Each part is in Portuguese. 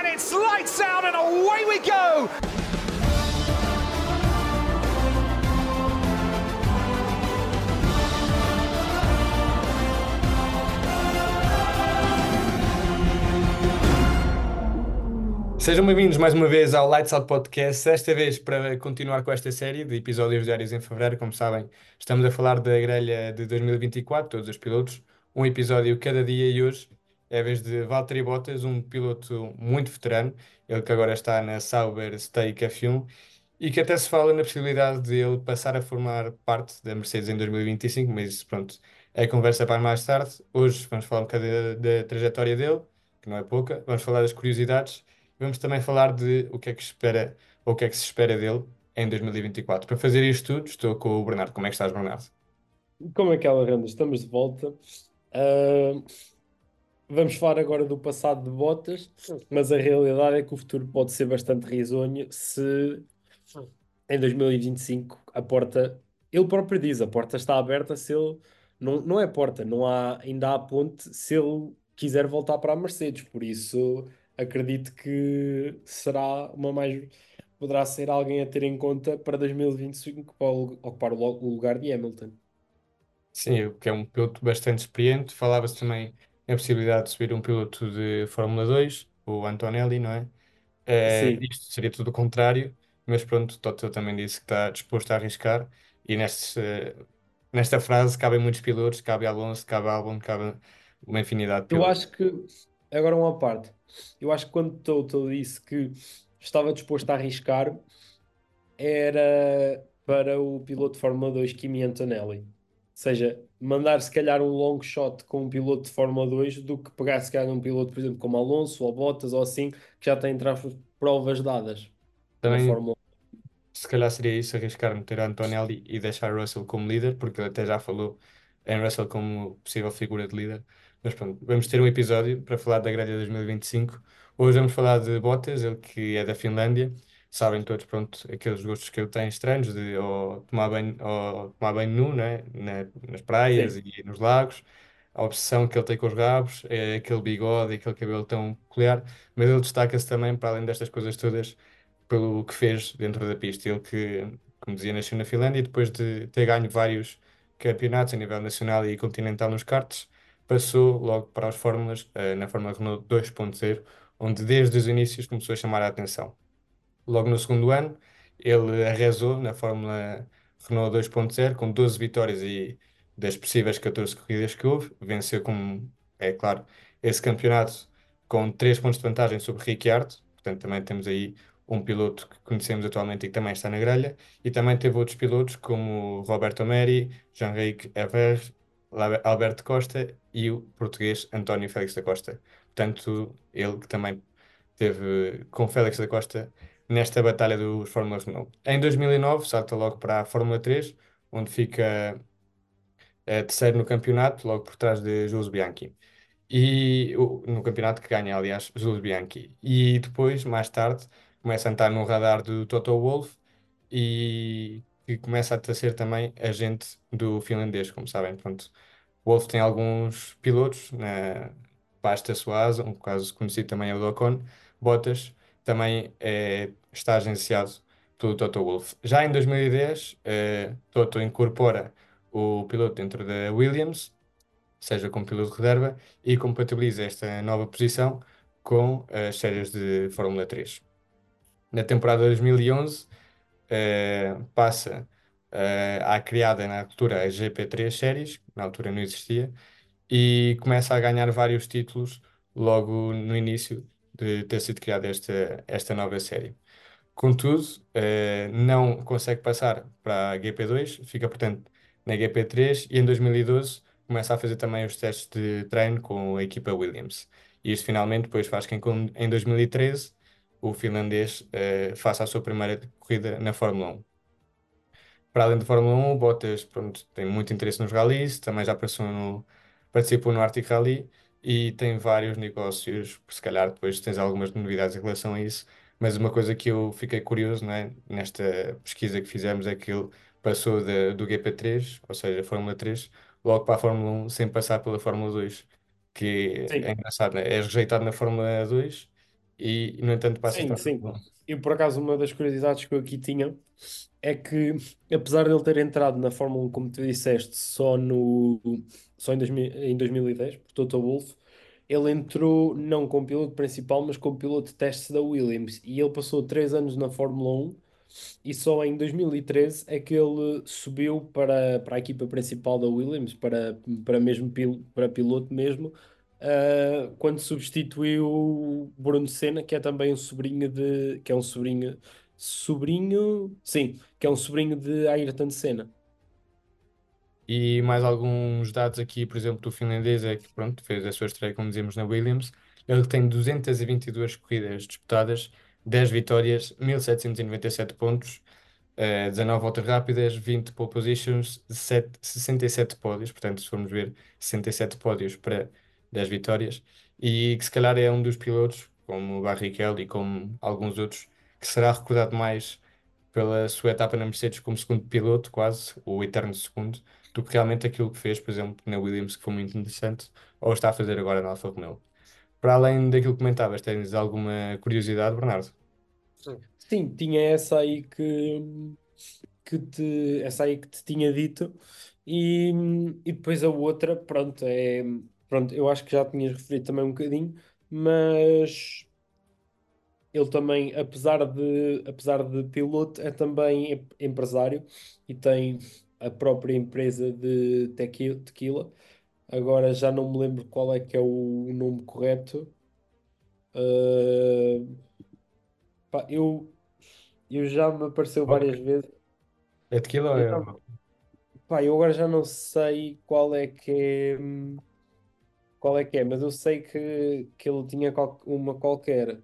and it's lights out and away we go. Sejam bem-vindos mais uma vez ao Lights Out Podcast. Esta vez para continuar com esta série de episódios diários em fevereiro. Como sabem, estamos a falar da grelha de 2024, todos os pilotos, um episódio cada dia. E hoje é a vez de Valtteri Bottas, um piloto muito veterano, ele que agora está na Sauber Stake F1 e que até se fala na possibilidade de ele passar a formar parte da Mercedes em 2025, mas pronto, é conversa para mais tarde. Hoje vamos falar um bocadinho da, da trajetória dele, que não é pouca, vamos falar das curiosidades Vamos também falar de o que é que espera, o que é que se espera dele em 2024. Para fazer isto tudo, estou com o Bernardo. Como é que estás, Bernardo? Como é que ela renda? Estamos de volta. Uh, vamos falar agora do passado de Bottas, mas a realidade é que o futuro pode ser bastante risonho se em 2025 a porta, ele próprio diz, a porta está aberta se ele não, não é porta, não há, ainda há ponte se ele quiser voltar para a Mercedes, por isso acredito que será uma mais. Poderá ser alguém a ter em conta para 2025 para ocupar o lugar de Hamilton. Sim, que é um piloto bastante experiente. Falava-se também na possibilidade de subir um piloto de Fórmula 2, o Antonelli, não é? É, isto seria tudo o contrário, mas pronto, Toto também disse que está disposto a arriscar e neste, nesta frase cabem muitos pilotos, cabe Alonso, cabe Albon, cabe uma infinidade de Eu pilotos. acho que, agora uma parte, eu acho que quando Toto disse que estava disposto a arriscar, era para o piloto de Fórmula 2 Kimi Antonelli. Seja, mandar se calhar um long shot com um piloto de Fórmula 2 do que pegar se calhar um piloto, por exemplo, como Alonso ou Bottas ou assim, que já tem provas dadas na Também Fórmula se calhar seria isso, arriscar meter Antonelli e deixar Russell como líder, porque ele até já falou em Russell como possível figura de líder. Mas pronto, vamos ter um episódio para falar da grelha 2025. Hoje vamos falar de Bottas, ele que é da Finlândia. Sabem todos, pronto, aqueles gostos que ele tem estranhos de ou tomar banho, ou tomar banho nu, né? Na- nas praias Sim. e nos lagos. A obsessão que ele tem com os rabos, é aquele bigode e aquele cabelo tão peculiar. Mas ele destaca-se também, para além destas coisas todas, pelo que fez dentro da pista. Ele que, como dizia, nasceu na Finlândia e depois de ter ganho vários campeonatos a nível nacional e continental nos karts, passou logo para as fórmulas, eh, na Fórmula Renault 2.0, onde desde os inícios começou a chamar a atenção. Logo no segundo ano, ele arrasou na Fórmula Renault 2.0 com 12 vitórias e das possíveis 14 corridas que houve, venceu com, é claro, esse campeonato com 3 pontos de vantagem sobre Ricciardo, portanto também temos aí um piloto que conhecemos atualmente e que também está na grelha, e também teve outros pilotos como Roberto Meri, Jean-Ric Hervé, Alberto Costa e o português António Félix da Costa. Portanto, ele que também teve com Félix da Costa nesta batalha dos Fórmula Renault. Em 2009, salta logo para a Fórmula 3, onde fica eh, terceiro no campeonato, logo por trás de Jules Bianchi. E no campeonato que ganha, aliás, Jules Bianchi. E depois, mais tarde, começa a entrar no radar do Toto Wolff e que começa a ser também agente do finlandês, como sabem. Pronto, Wolff tem alguns pilotos na Basta Suasa, um caso conhecido também é o do Ocon. Bottas também é, está agenciado pelo Toto Wolff. Já em 2010, eh, Toto incorpora o piloto dentro da Williams, seja como piloto de reserva, e compatibiliza esta nova posição com as séries de Fórmula 3. Na temporada 2011, eh, passa eh, à criada na altura a GP3 séries, na altura não existia, e começa a ganhar vários títulos logo no início de ter sido criada esta, esta nova série. Contudo, eh, não consegue passar para a GP2, fica, portanto, na GP3 e em 2012 começa a fazer também os testes de treino com a equipa Williams. E isto finalmente depois faz que em, em 2013 o finlandês eh, faça a sua primeira corrida na Fórmula 1. Para além da Fórmula 1, o Bottas pronto, tem muito interesse nos rallies, também já no, participou no Arctic Rally e tem vários negócios, se calhar depois tens algumas novidades em relação a isso, mas uma coisa que eu fiquei curioso, não é, nesta pesquisa que fizemos é que ele passou do GP3, ou seja, Fórmula 3, logo para a Fórmula 1 sem passar pela Fórmula 2, que é Sim. engraçado, né? És rejeitado na Fórmula 2 e, no entanto, passa a Sim, estar. sim. E por acaso, uma das curiosidades que eu aqui tinha é que, apesar de ele ter entrado na Fórmula 1, como tu disseste, só, no, só em, 2000, em 2010, por Toto Wolff, ele entrou não como piloto principal, mas como piloto de testes da Williams. E ele passou três anos na Fórmula 1 e só em 2013 é que ele subiu para, para a equipa principal da Williams, para, para, mesmo, para piloto mesmo, ah, quando substituiu Bruno Senna, que é também um sobrinho de, que é um sobrinho, sobrinho, sim, que é um sobrinho de Ayrton Senna. E mais alguns dados aqui, por exemplo, do finlandês é que, pronto, fez a sua estreia, como dizíamos, na Williams. Ele tem 222 corridas disputadas, 10 vitórias, 1797 pontos, eh, 19 voltas rápidas, 20 pole positions, 7 67 pódios. Portanto, se formos ver, 67 pódios para 10 vitórias. E que se calhar é um dos pilotos, como o Barrichello e como alguns outros, que será recordado mais pela sua etapa na Mercedes como segundo piloto, quase, o eterno segundo do que realmente aquilo que fez, por exemplo, na Williams, que foi muito interessante, ou está a fazer agora na Alfa Romeo. Para além daquilo que comentavas, tens alguma curiosidade, Bernardo? Sim, tinha essa aí que, que te, essa aí que te tinha dito. E, e depois a outra, pronto, é, pronto, eu acho que já tinhas referido também um bocadinho, mas ele também, apesar de, apesar de piloto, é também em- empresário e tem a própria empresa de tequi- tequila. Agora já não me lembro qual é que é o nome correto. Uh, pá, eu, eu já me apareceu várias vezes. É tequila ou Eu, é... já- pá, eu agora já não sei qual é que é, qual é que é, mas eu sei que, que ele tinha uma qualquer.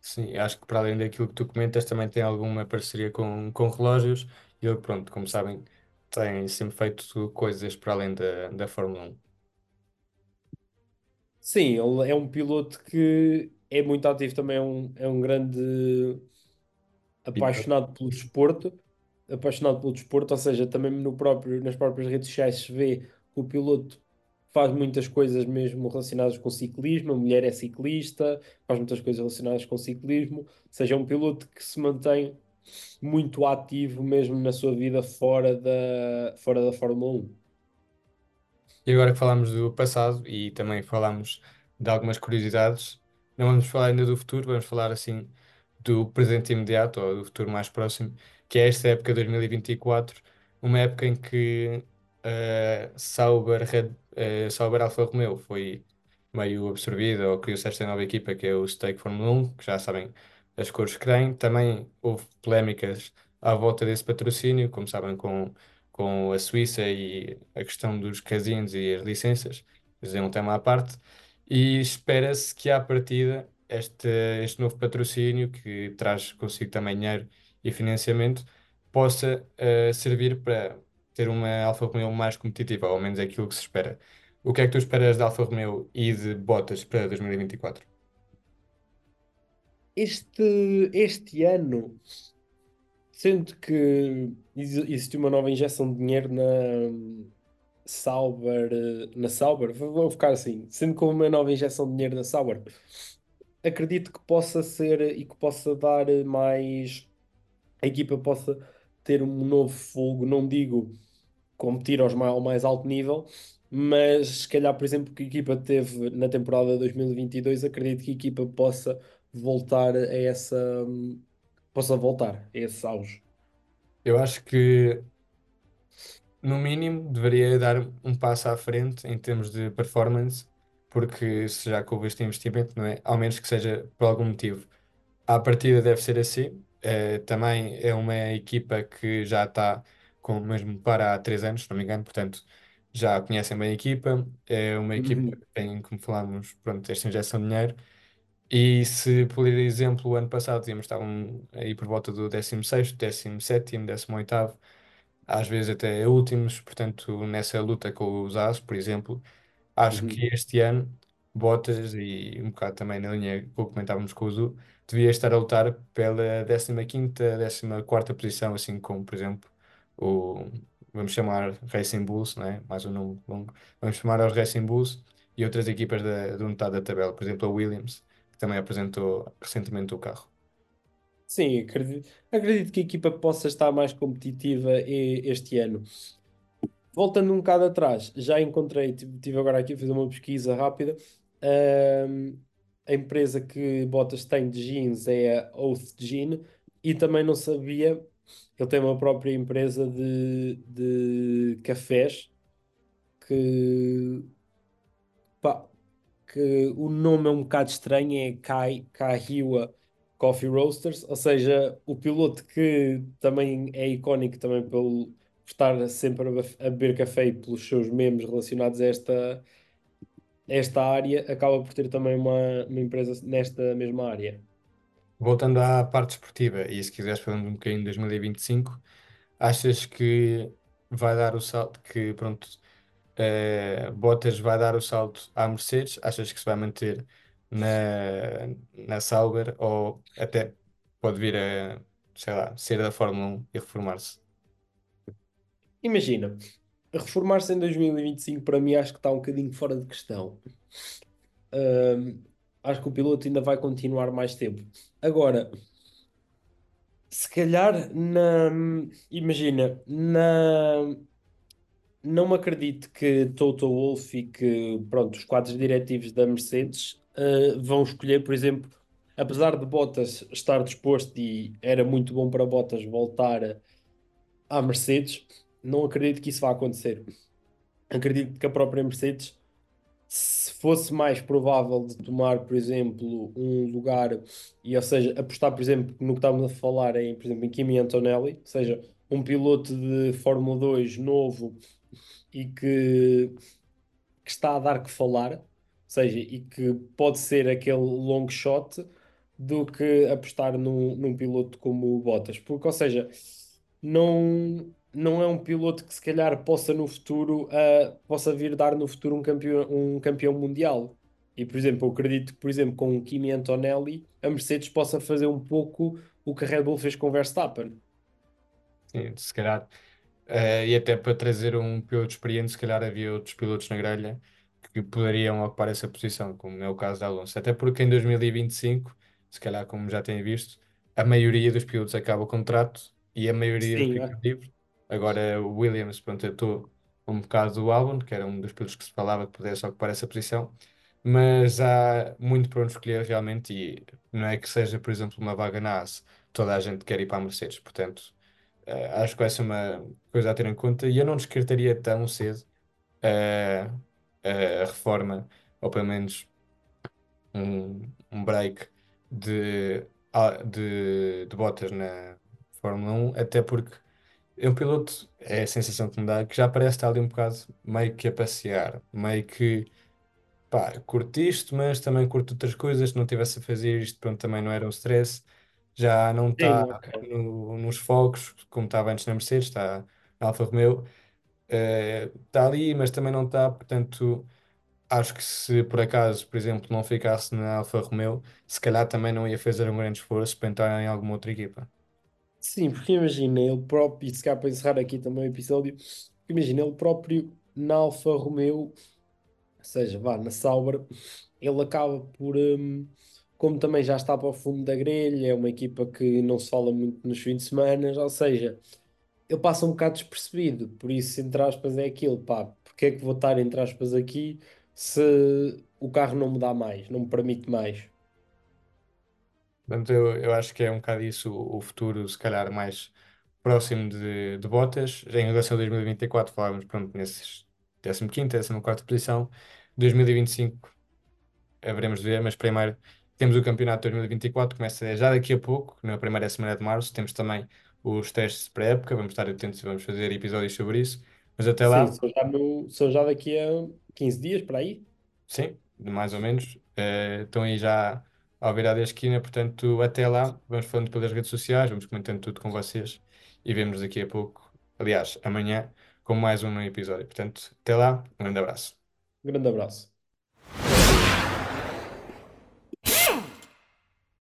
Sim, acho que para além daquilo que tu comentas, também tem alguma parceria com, com relógios ele, pronto, como sabem, tem sempre feito coisas para além da, da Fórmula 1. Sim, ele é um piloto que é muito ativo, também é um, é um grande apaixonado pelo desporto, apaixonado pelo desporto, ou seja, também no próprio, nas próprias redes sociais se vê que o piloto faz muitas coisas mesmo relacionadas com ciclismo, a mulher é ciclista, faz muitas coisas relacionadas com ciclismo, ou seja, é um piloto que se mantém muito ativo mesmo na sua vida fora da, fora da Fórmula 1. E agora que falámos do passado e também falámos de algumas curiosidades, não vamos falar ainda do futuro, vamos falar assim do presente imediato ou do futuro mais próximo, que é esta época 2024, uma época em que uh, Sauber, Red, uh, Sauber Alfa Romeo foi meio absorvida ou criou-se esta nova equipa que é o Stake Formula 1, que já sabem as cores que tem. Também houve polémicas à volta desse patrocínio, como sabem, com com a Suíça e a questão dos casinos e as licenças, mas é um tema à parte, e espera-se que à partida este, este novo patrocínio, que traz consigo também dinheiro e financiamento, possa eh, servir para ter uma Alfa Romeo mais competitiva, ou ao menos é aquilo que se espera. O que é que tu esperas da Alfa Romeo e de Bottas para 2024? Este, este ano, sendo que exi- existiu uma nova injeção de dinheiro na Sauber, na Sauber, vou ficar assim, sendo que houve uma nova injeção de dinheiro na Sauber, acredito que possa ser e que possa dar mais, a equipa possa ter um novo fogo, não digo competir aos ma- ao mais alto nível, mas se calhar, por exemplo, que a equipa teve na temporada 2022, acredito que a equipa possa voltar a essa, possa voltar a esse auge. Eu acho que no mínimo, deveria dar um passo à frente em termos de performance, porque se já que houve este investimento, não é? Ao menos que seja por algum motivo. À partida deve ser assim. Eh, também é uma equipa que já está com o mesmo para há três anos, se não me engano, portanto já conhecem bem a equipa. É uma equipa Uhum. que tem, como falámos, pronto, esta injeção de dinheiro. E se, por exemplo, o ano passado tínhamos estavam aí por volta do 16º, 17º, 18º, às vezes até últimos, portanto, nessa luta com os As, por exemplo, acho Uhum. que este ano Bottas e um bocado também na linha que comentávamos com o Zu, devia estar a lutar pela 15ª, 14ª posição, assim como, por exemplo, o, vamos chamar Racing Bulls, não é? Mais um nome longo, vamos chamar aos Racing Bulls e outras equipas da, do metade da tabela, por exemplo, a Williams, que também apresentou recentemente o carro. Sim, acredito, acredito que a equipa possa estar mais competitiva este ano. Voltando um bocado atrás, já encontrei, tive tive agora aqui a fazer uma pesquisa rápida. ahm, a empresa que Bottas tem de jeans é a Oath Jean e também não sabia, ele tem uma própria empresa de, de cafés que, pá, que o nome é um bocado estranho, é Kai, Kahiwa Coffee Roasters, ou seja, o piloto que também é icónico também pelo por estar sempre a beber café e pelos seus memes relacionados a esta, esta área, acaba por ter também uma, uma empresa nesta mesma área. Voltando à parte esportiva, e se quiseres falando um bocadinho de 2025, achas que vai dar o salto, que pronto, eh, Bottas vai dar o salto à Mercedes? Achas que se vai manter na, na Sauber ou até pode vir a, sei lá, sair da Fórmula 1 e reformar-se? Imagina, reformar-se em 2025 para mim acho que está um bocadinho fora de questão. Acho que o piloto ainda vai continuar mais tempo. Agora, se calhar, na, imagina, na, não me acredito que Toto Wolff e que, pronto, os quadros diretivos da Mercedes ah, vão escolher, por exemplo, apesar de Bottas estar disposto e era muito bom para Bottas voltar à Mercedes, não acredito que isso vá acontecer. Acredito que a própria Mercedes, se fosse mais provável de tomar, por exemplo, um lugar, e ou seja, apostar, por exemplo, no que estávamos a falar em, por exemplo, em Kimi Antonelli, ou seja, um piloto de Fórmula 2 novo e que, que está a dar que falar, ou seja, e que pode ser aquele long shot do que apostar num, num piloto como o Bottas, porque, ou seja, não, não é um piloto que se calhar possa no futuro, ah, possa vir dar no futuro um campeão, um campeão mundial. E, por exemplo, eu acredito que, por exemplo, com o Kimi Antonelli, a Mercedes possa fazer um pouco o que a Red Bull fez com o Verstappen. Sim, se calhar. Eh, e até para trazer um piloto experiente, se calhar havia outros pilotos na grelha que poderiam ocupar essa posição, como é o caso de Alonso. Até porque em 2025, se calhar como já têm visto, a maioria dos pilotos acaba o contrato e a maioria Sim, fica é. livre. Agora o Williams, pronto, eu estou um bocado do Albon, que era um dos pilotos que se falava que pudesse ocupar essa posição, mas há muito para onde escolher realmente e não é que seja, por exemplo, uma vaga na AS, toda a gente quer ir para a Mercedes, portanto. Eh, acho que vai ser uma coisa a ter em conta e eu não descartaria tão cedo eh, a reforma, ou pelo menos um, um break de, de, de Bottas na Fórmula 1, até porque é um piloto, é a sensação que me dá, que já parece estar ali um bocado meio que a passear, meio que pá, curto isto, mas também curto outras coisas. Se não tivesse a fazer isto, pronto, também não era um stress. Já não Sim, está ok. no- nos focos, como estava antes na Mercedes, está na Alfa Romeo. Eh, Está ali, mas também não está. Portanto, acho que se por acaso, por exemplo, não ficasse na Alfa Romeo, se calhar também não ia fazer um grande esforço para entrar em alguma outra equipa. Sim, porque imagina, ele próprio, e se calhar para encerrar aqui também o episódio, imagina, ele próprio na Alfa Romeo, ou seja, vá, na Sauber, ele acaba por, hum, como também já está para o fundo da grelha, é uma equipa que não se fala muito nos fins de semana, ou seja, ele passa um bocado despercebido, por isso, entre aspas, é aquilo, pá, porque é que vou estar, entre aspas, aqui se o carro não me dá mais, não me permite mais? Portanto, eu, eu acho que é um bocado isso o, futuro, se calhar, mais próximo de, de Bottas. Em relação a 2024, falávamos, pronto, nesses 15ª, 14ª posição. 2025, haveremos de ver, mas primeiro temos o campeonato de 2024, começa já daqui a pouco, na primeira semana de março. Temos também os testes pré-época, vamos estar atentos e vamos fazer episódios sobre isso. Mas até Sim, lá, são já, no, são já daqui a 15 dias, para aí? sim, mais ou menos. Eh, estão aí já ao virar da esquina, portanto, até lá, vamos falando pelas redes sociais, vamos comentando tudo com vocês e vemos daqui a pouco, aliás, amanhã, com mais um novo episódio. Portanto, até lá, um grande abraço. Grande abraço.